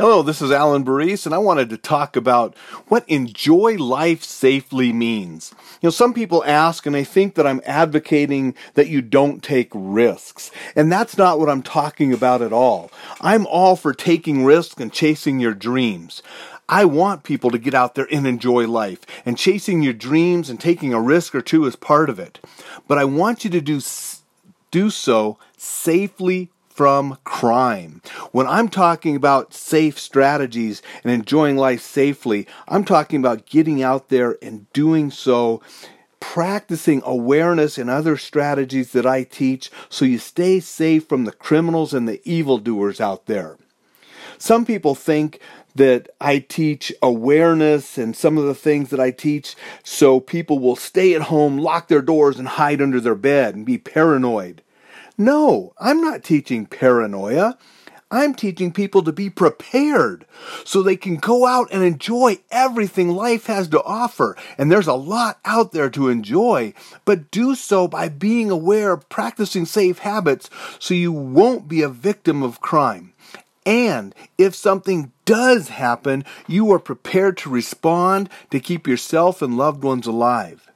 Hello, this is Alain Burrese, and I wanted to talk about what enjoy life safely means. You know, some people ask, and they think that I'm advocating that you don't take risks. And that's not what I'm talking about at all. I'm all for taking risks and chasing your dreams. I want people to get out there and enjoy life, and chasing your dreams and taking a risk or two is part of it. But I want you to do, do so safely from crime. When I'm talking about safe strategies and enjoying life safely, I'm talking about getting out there and doing so practicing awareness and other strategies that I teach so you stay safe from the criminals and the evildoers out there. Some people think that I teach awareness and some of the things that I teach so people will stay at home, lock their doors, and hide under their bed and be paranoid. No, I'm not teaching paranoia. I'm teaching people to be prepared so they can go out and enjoy everything life has to offer. And there's a lot out there to enjoy, but do so by being aware, of practicing safe habits so you won't be a victim of crime. And if something does happen, you are prepared to respond to keep yourself and loved ones alive.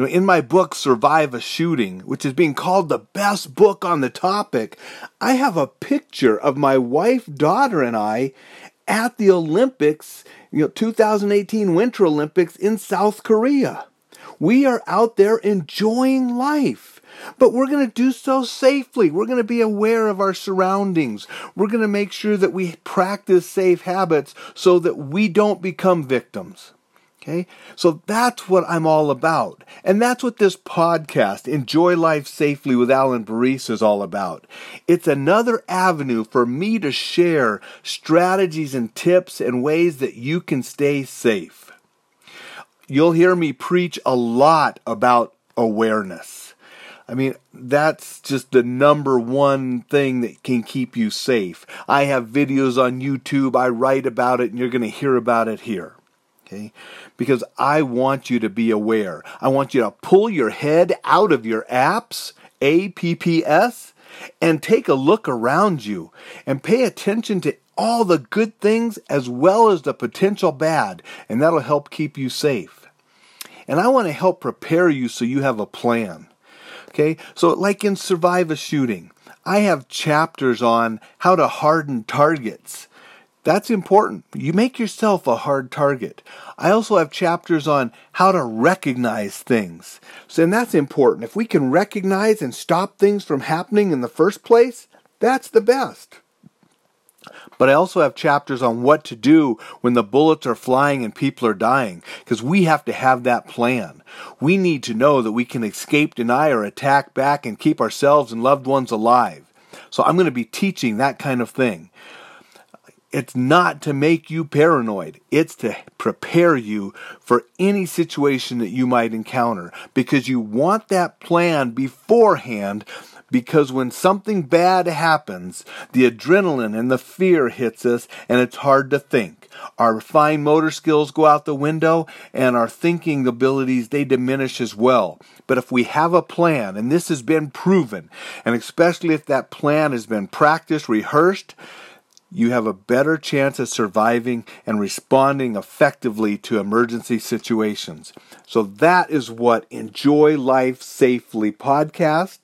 You know, in my book, Survive a Shooting, which is being called the best book on the topic, I have a picture of my wife, daughter, and I at the Olympics, you know, 2018 Winter Olympics in South Korea. We are out there enjoying life. But we're going to do so safely. We're going to be aware of our surroundings. We're going to make sure that we practice safe habits so that we don't become victims. Okay? So that's what I'm all about. And that's what this podcast, Enjoy Life Safely with Alain Burrese, is all about. It's another avenue for me to share strategies and tips and ways that you can stay safe. You'll hear me preach a lot about awareness. I mean, that's just the number one thing that can keep you safe. I have videos on YouTube, I write about it, and you're going to hear about it here. Okay? Because I want you to be aware. I want you to pull your head out of your apps, APPS, and take a look around you and pay attention to all the good things as well as the potential bad, and that'll help keep you safe. And I want to help prepare you so you have a plan. Okay? So, like in Survive a Shooting, I have chapters on how to harden targets that's important. You make yourself a hard target. I also have chapters on how to recognize things. So, and that's important. If we can recognize and stop things from happening in the first place, that's the best. But I also have chapters on what to do when the bullets are flying and people are dying, because we have to have that plan. We need to know that we can escape, deny, or attack back and keep ourselves and loved ones alive. So I'm going to be teaching that kind of thing. It's not to make you paranoid. It's to prepare you for any situation that you might encounter because you want that plan beforehand because when something bad happens, the adrenaline and the fear hits us and it's hard to think. Our fine motor skills go out the window and our thinking abilities they diminish as well. But if we have a plan and this has been proven, and especially if that plan has been practiced, rehearsed, you have a better chance of surviving and responding effectively to emergency situations. So that is what Enjoy Life Safely podcast.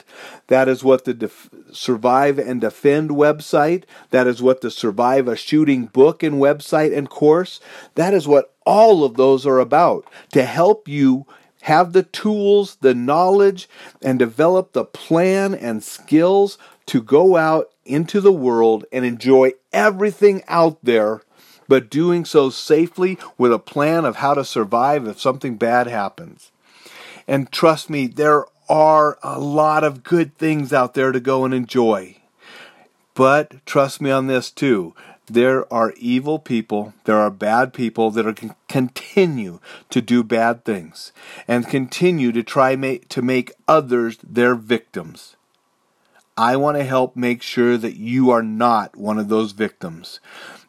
That is what the Def- Survive and Defend website. That is what the Survive a Shooting book and website and course. That is what all of those are about to help you have the tools, the knowledge, and develop the plan and skills to go out into the world and enjoy everything out there, but doing so safely with a plan of how to survive if something bad happens. And trust me, there are a lot of good things out there to go and enjoy. But trust me on this too. There are evil people, there are bad people that are con- continue to do bad things and continue to try to make others their victims. I want to help make sure that you are not one of those victims,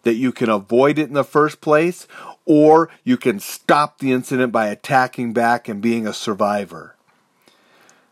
that you can avoid it in the first place, or you can stop the incident by attacking back and being a survivor.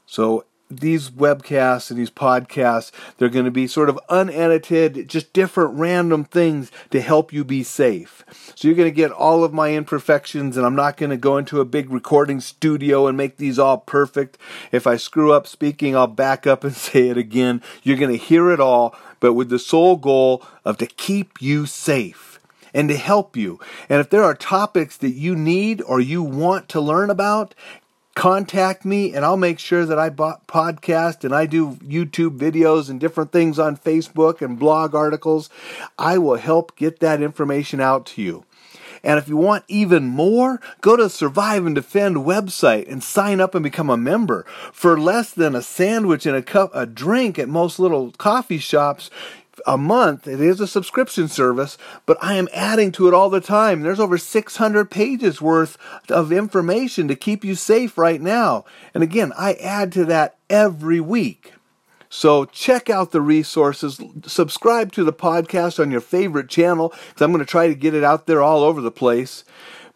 So, these webcasts and these podcasts, they're going to be sort of unedited, just different random things to help you be safe. So you're going to get all of my imperfections, and I'm not going to go into a big recording studio and make these all perfect. If I screw up speaking, I'll back up and say it again. You're going to hear it all, but with the sole goal of to keep you safe and to help you. And if there are topics that you need or you want to learn about, contact me and I'll make sure that I podcast and I do YouTube videos and different things on Facebook and blog articles. I will help get that information out to you. And if you want even more, go to Survive and Defend website and sign up and become a member. For less than a sandwich and a cup a drink at most little coffee shops, a month. It is a subscription service, but I am adding to it all the time. There's over 600 pages worth of information to keep you safe right now. And again, I add to that every week. So check out the resources. Subscribe to the podcast on your favorite channel because I'm going to try to get it out there all over the place.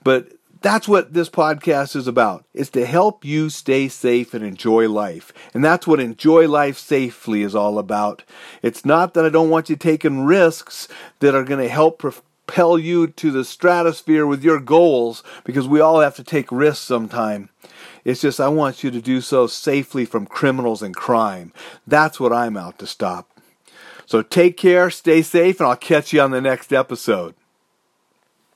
But that's what this podcast is about. It's to help you stay safe and enjoy life. And that's what enjoy life safely is all about. It's not that I don't want you taking risks that are going to help propel you to the stratosphere with your goals because we all have to take risks sometime. It's just I want you to do so safely from criminals and crime. That's what I'm out to stop. So take care, stay safe, and I'll catch you on the next episode.